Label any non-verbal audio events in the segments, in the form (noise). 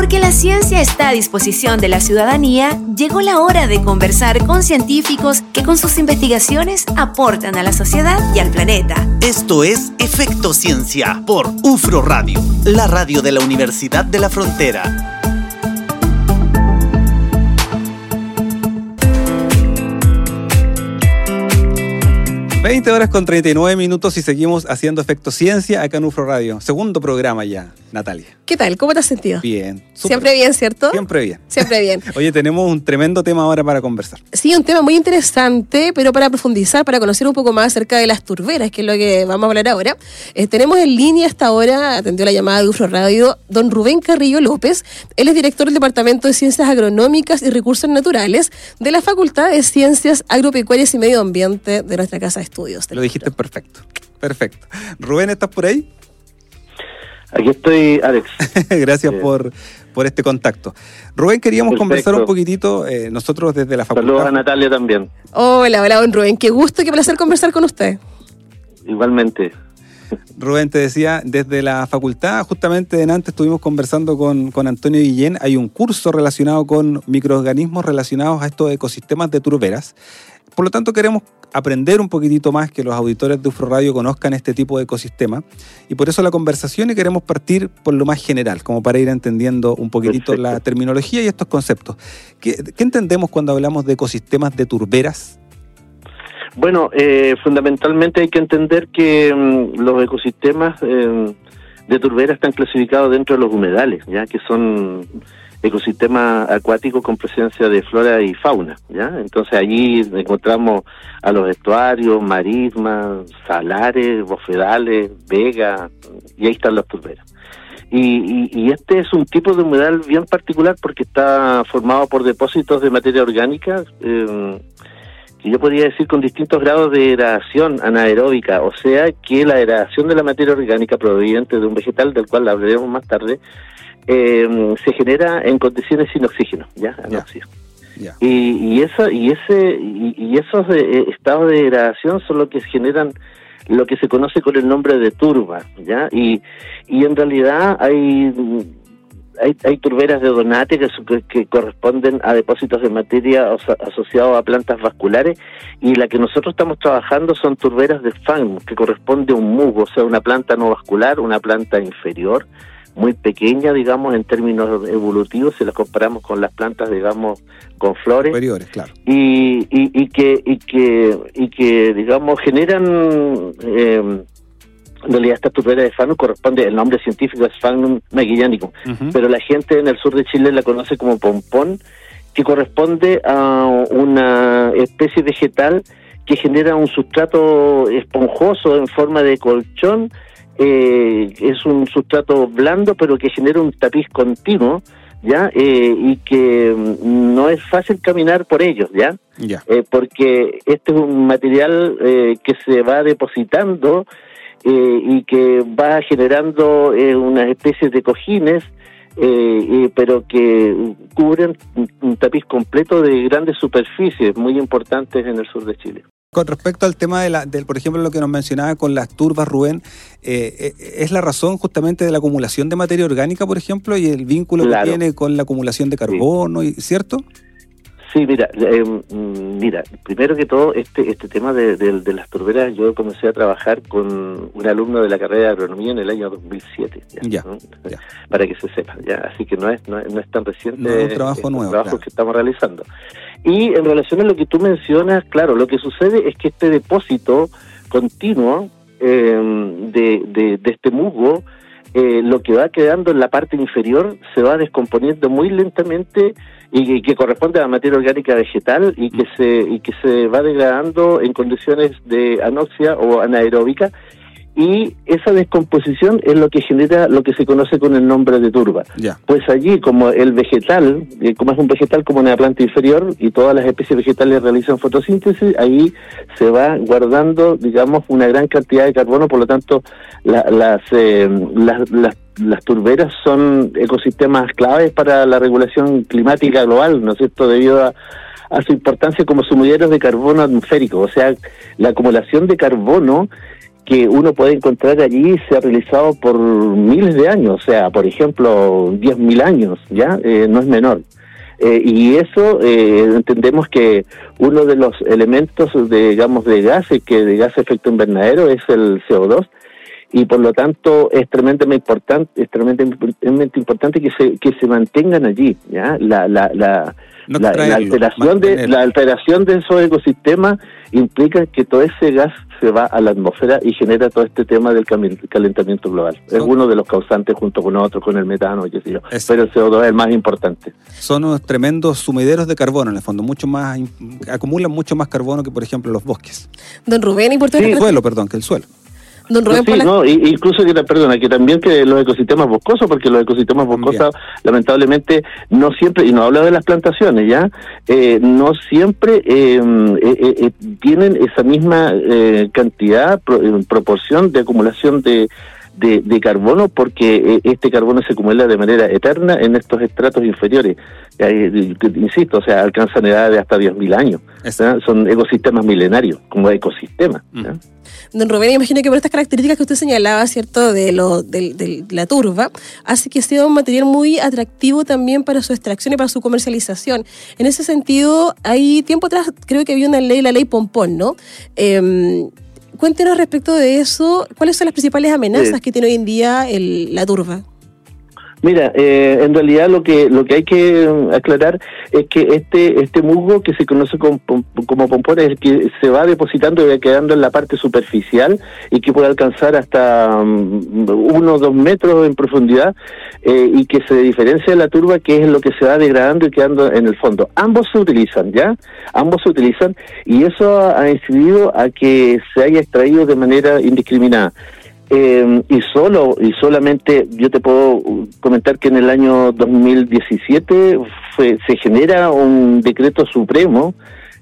Porque la ciencia está a disposición de la ciudadanía, llegó la hora de conversar con científicos que con sus investigaciones aportan a la sociedad y al planeta. Esto es Efecto Ciencia por UFRO Radio, la radio de la Universidad de la Frontera. 20 horas con 39 minutos y seguimos haciendo Efecto Ciencia acá en UFRO Radio. Segundo programa ya, Natalia. ¿Qué tal? ¿Cómo te has sentido? Bien. Siempre bien, ¿cierto? Siempre bien. Siempre bien. (laughs) Oye, tenemos un tremendo tema ahora para conversar. Sí, un tema muy interesante, pero para profundizar, para conocer un poco más acerca de las turberas, que es lo que vamos a hablar ahora. Eh, tenemos en línea hasta ahora, atendió la llamada de UFRO Radio, don Rubén Carrillo López. Él es director del Departamento de Ciencias Agronómicas y Recursos Naturales de la Facultad de Ciencias Agropecuarias y Medio Ambiente de nuestra Casa de Estudios. Lo dijiste perfecto. Perfecto. Rubén, ¿estás por ahí? Aquí estoy, Alex. (laughs) Gracias por, por este contacto. Rubén, queríamos conversar un poquitito, eh, nosotros desde la facultad. Saludos a Natalia también. Hola, hola, don Rubén. Qué gusto, qué placer conversar con usted. Igualmente. Rubén, te decía, desde la facultad, justamente antes estuvimos conversando con, con, Antonio Guillén, hay un curso relacionado con microorganismos relacionados a estos ecosistemas de turberas. Por lo tanto, queremos aprender un poquitito más, que los auditores de UFRO Radio conozcan este tipo de ecosistema. Y por eso la conversación y queremos partir por lo más general, como para ir entendiendo un poquitito la terminología y estos conceptos. ¿Qué, entendemos cuando hablamos de ecosistemas de turberas? Bueno, eh, fundamentalmente hay que entender que mm, los ecosistemas eh, de turberas están clasificados dentro de los humedales, ya que son ecosistema acuático con presencia de flora y fauna, ¿ya? Entonces allí encontramos a los estuarios, marismas, salares, bofedales, vegas, y ahí están las turberas. Y, y, este es un tipo de humedal bien particular porque está formado por depósitos de materia orgánica, eh, yo podría decir con distintos grados de degradación anaeróbica, o sea que la degradación de la materia orgánica proveniente de un vegetal, del cual hablaremos más tarde, eh, se genera en condiciones sin oxígeno, ¿ya? Y, y, eso, y, ese, y, esos eh, estados de degradación son lo que generan lo que se conoce con el nombre de turba, ¿ya? Y, y en realidad hay, hay, hay turberas de donate que, que, corresponden a depósitos de materia asociados a plantas vasculares y la que nosotros estamos trabajando son turberas de FAN, que corresponde a un musgo, o sea, una planta no vascular, una planta inferior, muy pequeña, digamos, en términos evolutivos, si las comparamos con las plantas, digamos, con flores. Superiores, claro. Y, y, que, y, que, y que, digamos, generan... Eh, en realidad esta turbera de Faunum corresponde, el nombre científico es Faunum magellanicum, pero la gente en el sur de Chile la conoce como pompón, que corresponde a una especie vegetal que genera un sustrato esponjoso en forma de colchón eh, es un sustrato blando, pero que genera un tapiz continuo, ¿ya? Eh, y que mm, no es fácil caminar por ellos, ¿ya? Eh, porque este es un material eh, que se va depositando y que va generando unas especies de cojines, pero que cubren un tapiz completo de grandes superficies muy importantes en el sur de Chile. Con respecto al tema de, la, del, por ejemplo, lo que nos mencionaba con las turbas, Rubén, eh, eh, ¿es la razón justamente de la acumulación de materia orgánica, por ejemplo, y el vínculo que tiene con la acumulación de carbono, y ¿cierto? Sí, mira, eh, mm, mira, primero que todo, este este tema de, las turberas, yo comencé a trabajar con un alumno de la carrera de agronomía en el año 2007, ya, para que se sepa, ya, así que no es no, es tan reciente no es un trabajo nuevo, trabajo que estamos realizando. Y en relación a lo que tú mencionas, claro, lo que sucede es que este depósito continuo eh, de, de, de este musgo eh, lo que va quedando en la parte inferior se va descomponiendo muy lentamente y que, corresponde a la materia orgánica vegetal y que se y que se va degradando en condiciones de anoxia o anaeróbica y esa descomposición es lo que genera lo que se conoce con el nombre de turba. Pues allí, como el vegetal, eh, como es un vegetal como una planta inferior y todas las especies vegetales realizan fotosíntesis, ahí se va guardando, digamos, una gran cantidad de carbono, por lo tanto, las, eh, las, las, turberas son ecosistemas claves para la regulación climática global, ¿no es cierto?, debido a su importancia como sumidero de carbono atmosférico, o sea, la acumulación de carbono que uno puede encontrar allí se ha realizado por miles de años, o sea, por ejemplo, 10.000 años, ¿ya? Eh, no es menor. Eh, y eso eh, entendemos que uno de los elementos, de, digamos, de gases, que de gas efecto invernadero es el CO2, y por lo tanto es tremendamente importante, es tremendamente importante que se, que se mantengan allí, ¿ya? La, la, la, la, alteración de la alteración de esos ecosistemas implica que todo ese gas se va a la atmósfera y genera todo este tema del calentamiento global. Es uno de los causantes junto con otros, con el metano, y yo. pero el CO2 es el más importante. Son unos tremendos sumideros de carbono, en el fondo, mucho más acumulan mucho más carbono que, por ejemplo, los bosques. Don Rubén, importante. El suelo, perdón, que el suelo. Don Rubén, sí, no, incluso que perdona, que también que los ecosistemas boscosos, porque los ecosistemas boscosos lamentablemente no siempre, y no hablo de las plantaciones ya, eh, no siempre em, eh, eh, tienen esa misma cantidad, proporción de acumulación de, de, carbono porque este carbono se acumula de manera eterna en estos estratos inferiores. insisto, o sea, alcanzan edades de hasta 10.000 años. Son ecosistemas milenarios, como ecosistemas. Don Rubén, imagino que por estas características que usted señalaba, ¿cierto?, de, lo, de, la turba, hace que sea un material muy atractivo también para su extracción y para su comercialización. En ese sentido, hay tiempo atrás, creo que había una ley, la ley Pompón, ¿no? Em, cuéntenos respecto de eso, ¿cuáles son las principales amenazas que tiene hoy en día la turba? Mira, eh, en realidad lo que lo que hay que aclarar es que este este musgo que se conoce como, como pompón es el que se va depositando y va quedando en la parte superficial y que puede alcanzar hasta um, uno o dos metros en profundidad eh, y que se diferencia de la turba que es lo que se va degradando y quedando en el fondo. Ambos se utilizan, ¿ya? Ambos se utilizan y eso ha incidido a que se haya extraído de manera indiscriminada. Eh, y solo y solamente yo te puedo comentar que en el año 2017 fue, se genera un decreto supremo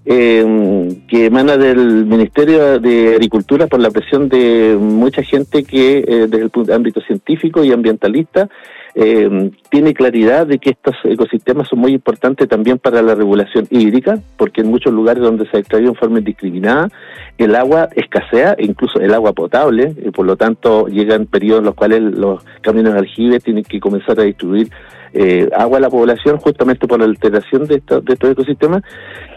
eh, que emana del Ministerio de Agricultura por la presión de mucha gente que eh, desde el ámbito científico y ambientalista eh, tiene claridad de que estos ecosistemas son muy importantes también para la regulación hídrica, porque en muchos lugares donde se ha extraído en forma indiscriminada, el agua escasea, incluso el agua potable, y por lo tanto llegan periodos en los cuales los caminos de aljibes tienen que comenzar a distribuir eh, agua a la población justamente por la alteración de, de estos ecosistemas.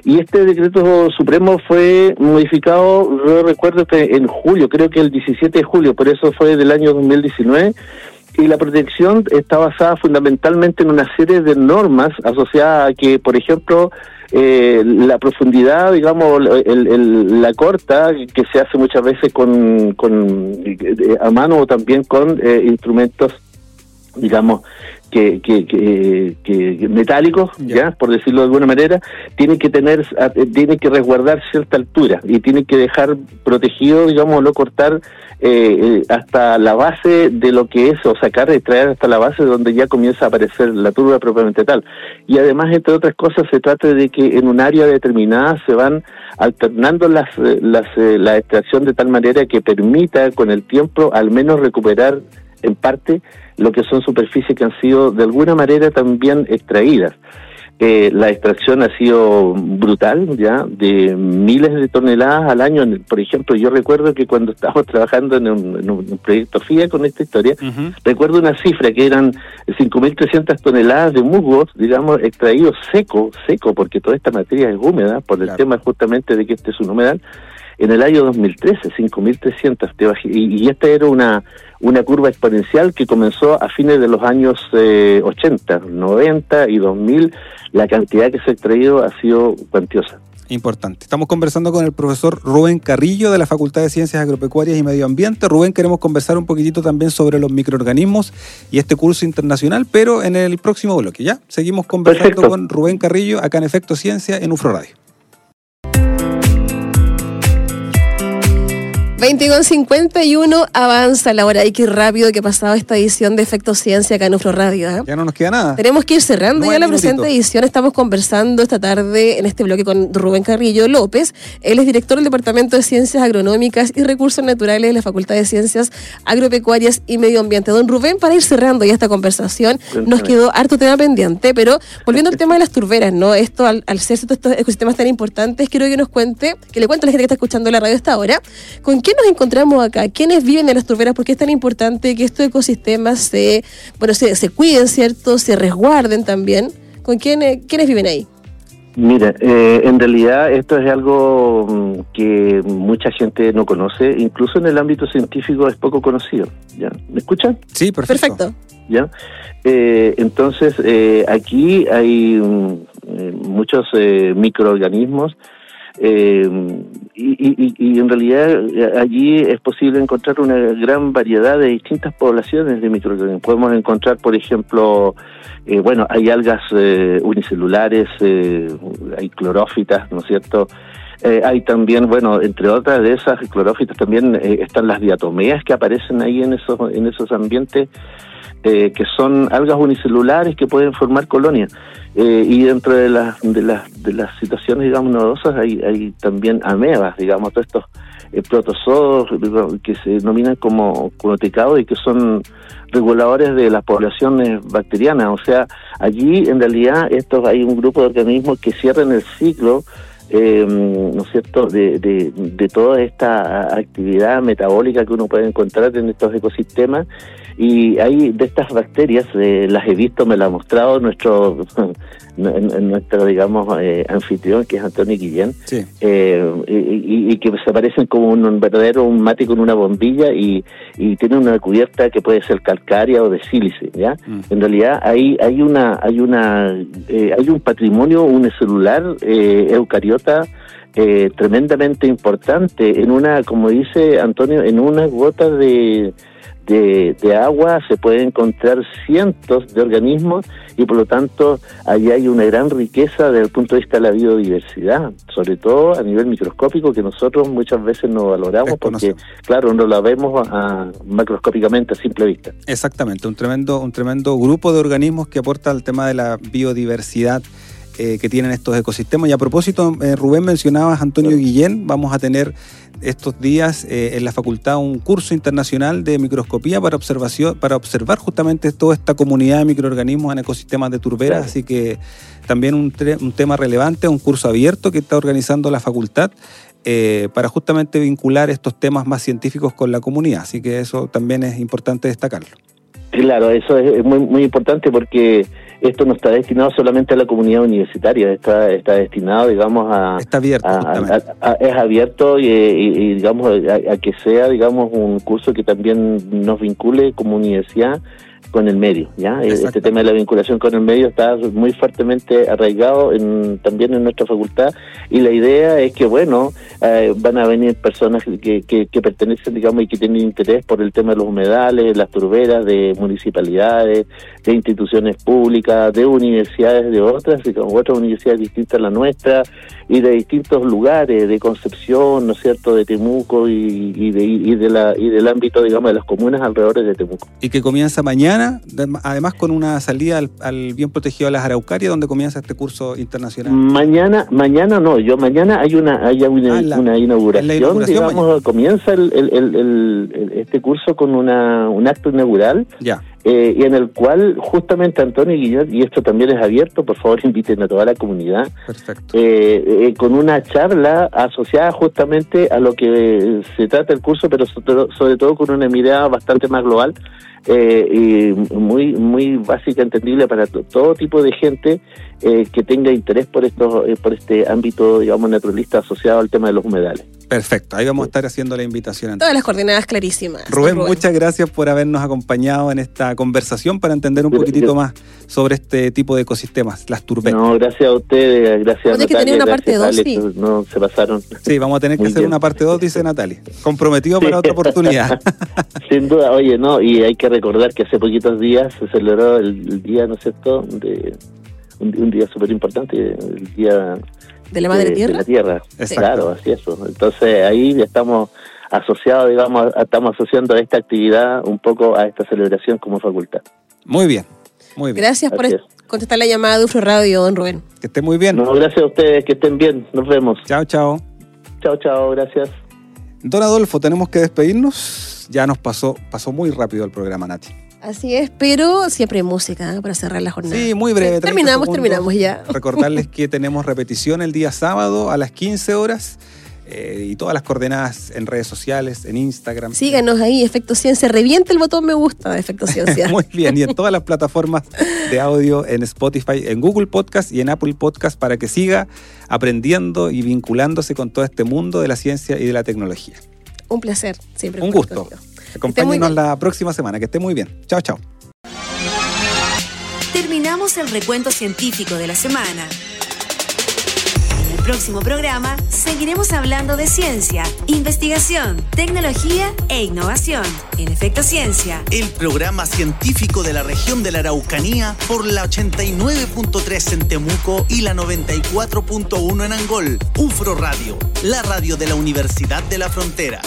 Y este decreto supremo fue modificado, yo recuerdo que en julio, creo que el 17 de julio, por eso fue del año 2019, y la protección está basada fundamentalmente en una serie de normas asociadas a que, por ejemplo, eh, la profundidad, digamos, el, la corta, que se hace muchas veces con, con eh, a mano o también con eh, instrumentos, digamos, que, que, que, metálicos, ya. por decirlo de alguna manera, tienen que tener, tienen que resguardar cierta altura y tienen que dejar protegido, digamos, no cortar eh, eh, hasta la base de lo que es, o sacar, extraer hasta la base donde ya comienza a aparecer la turba propiamente tal. Y además, entre otras cosas, se trata de que en un área determinada se van alternando las, eh, las, la extracción de tal manera que permita con el tiempo al menos recuperar en parte lo que son superficies que han sido de alguna manera también extraídas. Eh, la extracción ha sido brutal, ya, de miles de toneladas al año. Por ejemplo, yo recuerdo que cuando (laughs) estábamos trabajando en un, proyecto FIA con esta historia, recuerdo una cifra que eran 5.300 toneladas de musgos, digamos, extraídos seco, seco, porque toda esta materia es húmeda, por el tema justamente de que este es un humedal, en el año 2013, 5.300. Y, y esta era una una curva exponencial que comenzó a fines de los años 80, eh, 90 y 2000. La cantidad que se ha extraído ha sido cuantiosa. Importante. Estamos conversando con el profesor Rubén Carrillo de la Facultad de Ciencias Agropecuarias y Medio Ambiente. Rubén, queremos conversar un poquitito también sobre los microorganismos y este curso internacional, pero en el próximo bloque, ¿ya? Seguimos conversando con Rubén Carrillo acá en Efecto Ciencia en UFRO Radio. 20 con 51 avanza la hora. Y qué rápido que ha pasado esta edición de Efecto Ciencia acá en Ufro Radio. ¿eh? Ya no nos queda nada. Tenemos que ir cerrando ya la presente edición. Estamos conversando esta tarde en este bloque con Rubén Carrillo López. Él es director del Departamento de Ciencias Agronómicas y Recursos Naturales de la Facultad de Ciencias Agropecuarias y Medio Ambiente. Don Rubén, para ir cerrando ya esta conversación, nos quedó harto tema pendiente, pero volviendo al (laughs) tema de las turberas, ¿no? Esto, al, ser estos ecosistemas tan importantes, quiero que nos cuente, que le cuente a la gente que está escuchando la radio esta hora, con qué qué nos encontramos acá? ¿Quiénes viven en las turberas? ¿Por qué es tan importante que estos ecosistemas se, bueno, se, se cuiden, ¿cierto? Se resguarden también. ¿Con quiénes, quiénes viven ahí? Mira, eh, en realidad esto es algo mm, que mucha gente no conoce, incluso en el ámbito científico es poco conocido. ¿ya? ¿Me escuchan? Sí, perfecto. Perfecto. ¿Ya? Eh, entonces, eh, aquí hay mm, eh, muchos eh, microorganismos eh, y, y- en realidad eh, allí es posible encontrar una gran variedad de distintas poblaciones de microorganismos. Podemos encontrar, por ejemplo, eh, bueno, hay algas eh, unicelulares, hay clorófitas, ¿no es cierto? Hay también, bueno, entre otras de esas clorófitas también están las diatomeas que aparecen ahí en esos en esos ambientes que son algas unicelulares que pueden formar colonias. Eh, y dentro de las, de las de las situaciones, digamos, nodosas hay, hay también amebas, digamos, todos estos eh, protozoos que se denominan como clonoticados y que son reguladores de las poblaciones bacterianas. O sea, allí en realidad estos hay un grupo de organismos que cierran el ciclo eh, ¿no es cierto?, de, de, de toda esta actividad metabólica que uno puede encontrar en estos ecosistemas. Y hay de estas bacterias, eh, las he visto, me las ha mostrado nuestro, (laughs) nuestro digamos, eh, anfitrión, que es Antonio Guillén, Sí. eh, y, y- que se parecen como un, verdadero un mate con una bombilla y, y tienen una cubierta que puede ser calcárea o de sílice, ¿ya? Mm. En realidad hay hay una hay una eh, hay un patrimonio unicelular eh, eh, tremendamente importante en una como dice Antonio en una gota de de, de agua se pueden encontrar cientos de organismos y por lo tanto allí hay una gran riqueza desde el punto de vista de la biodiversidad, sobre todo a nivel microscópico que nosotros muchas veces no valoramos porque claro no la vemos a- macroscópicamente a simple vista. Exactamente, un tremendo, un tremendo grupo de organismos que aporta al tema de la biodiversidad eh, que tienen estos ecosistemas. Y a propósito, eh, Rubén mencionabas Antonio Guillén, vamos a tener estos días eh, en la facultad un curso internacional de microscopía para observación, para observar justamente toda esta comunidad de microorganismos en ecosistemas de turberas, Claro. así que también un, un tema relevante, un curso abierto que está organizando la facultad eh, para justamente vincular estos temas más científicos con la comunidad, así que eso también es importante destacarlo. Claro, eso es muy muy importante porque esto no está destinado solamente a la comunidad universitaria, está está destinado, digamos, a, Está abierto, a- justamente. a- a- es abierto y, y- y, digamos a, a que sea, digamos, un curso que también nos vincule como universidad con el medio, ¿ya? Este Exacto. tema de la vinculación con el medio está muy fuertemente arraigado en, también en nuestra facultad y la idea es que, bueno, eh, van a venir personas que, que, que pertenecen, digamos, y que tienen interés por el tema de los humedales, las turberas, de municipalidades, de instituciones públicas, de universidades de otras, y otras universidades distintas a la nuestra, y de distintos lugares, de Concepción, ¿no es cierto?, de Temuco y, y, de, y, de la, y del ámbito, digamos, de las comunas alrededor de Temuco. y que comienza mañana, de- además con una salida al, al bien protegido de las Araucarias, donde comienza este curso internacional. Mañana, mañana no, yo mañana hay una hay una, Ah, la- una inauguración, la inauguración digamos, comienza el, este curso con una un acto inaugural Ya, eh, y en el cual justamente Antonio Guillot, y esto también es abierto, por favor (laughs) inviten a toda la comunidad, perfecto. eh, eh, con una charla asociada justamente a lo que se trata el curso, pero sobre todo, con una mirada bastante más global eh, y muy muy básica, entendible para to- todo tipo de gente eh, que tenga interés por estos eh, por este ámbito, digamos, naturalista asociado al tema de los humedales. Perfecto, ahí vamos a estar haciendo la invitación. Todas las coordenadas clarísimas. Rubén, Rubén. muchas gracias por habernos acompañado en esta conversación para entender un Yo- poquitito yo- más sobre este tipo de ecosistemas, las turberas. No, gracias a ustedes, gracias Oye, a que tenía Natalia, una parte gracias, dos, Alex, no se pasaron. Sí, vamos a tener que Muy hacer bien. una parte 2, dice Natalia. Comprometido para Sí. otra (laughs) oportunidad. (laughs) Sin duda, oye, no, y hay que recordar que hace poquitos días se celebró el, el día, ¿no es cierto?, de un, un día súper importante, el día ¿De la madre de, tierra? de la tierra. Exacto. Claro, así es. Entonces ahí ya estamos asociados, digamos, estamos asociando esta actividad un poco a esta celebración como facultad. Muy bien, muy bien. Gracias por Así contestar la llamada de Ufro Radio, don Rubén. Que esté muy bien. No, gracias a ustedes, que estén bien, nos vemos. Chao, chao. Chao, chao, gracias. Don Adolfo, tenemos que despedirnos. Ya nos pasó, pasó muy rápido el programa, Nati. Así es, pero siempre hay música ¿eh? para cerrar la jornada. Sí, muy breve. 30 Terminamos, segundos. terminamos ya. (laughs) Recordarles que tenemos repetición el día sábado a las 15 horas eh, y todas las coordenadas en redes sociales, en Instagram. Síganos ahí, Efecto Ciencia. Reviente el botón me gusta de Efecto (laughs) Ciencia. Muy bien, y en todas las plataformas de audio, en Spotify, en Google Podcast y en Apple Podcast para que siga aprendiendo y vinculándose con todo este mundo de la ciencia y de la tecnología. Un placer, siempre. Un gusto. Acompáñenos la próxima semana. Que esté muy bien. Chao, chao. Terminamos el recuento científico de la semana próximo programa seguiremos hablando de ciencia, investigación, tecnología e innovación. En Efecto Ciencia. El programa científico de la región de la Araucanía por la 89.3 en Temuco y la 94.1 en Angol. UFRO Radio, la radio de la Universidad de la Frontera.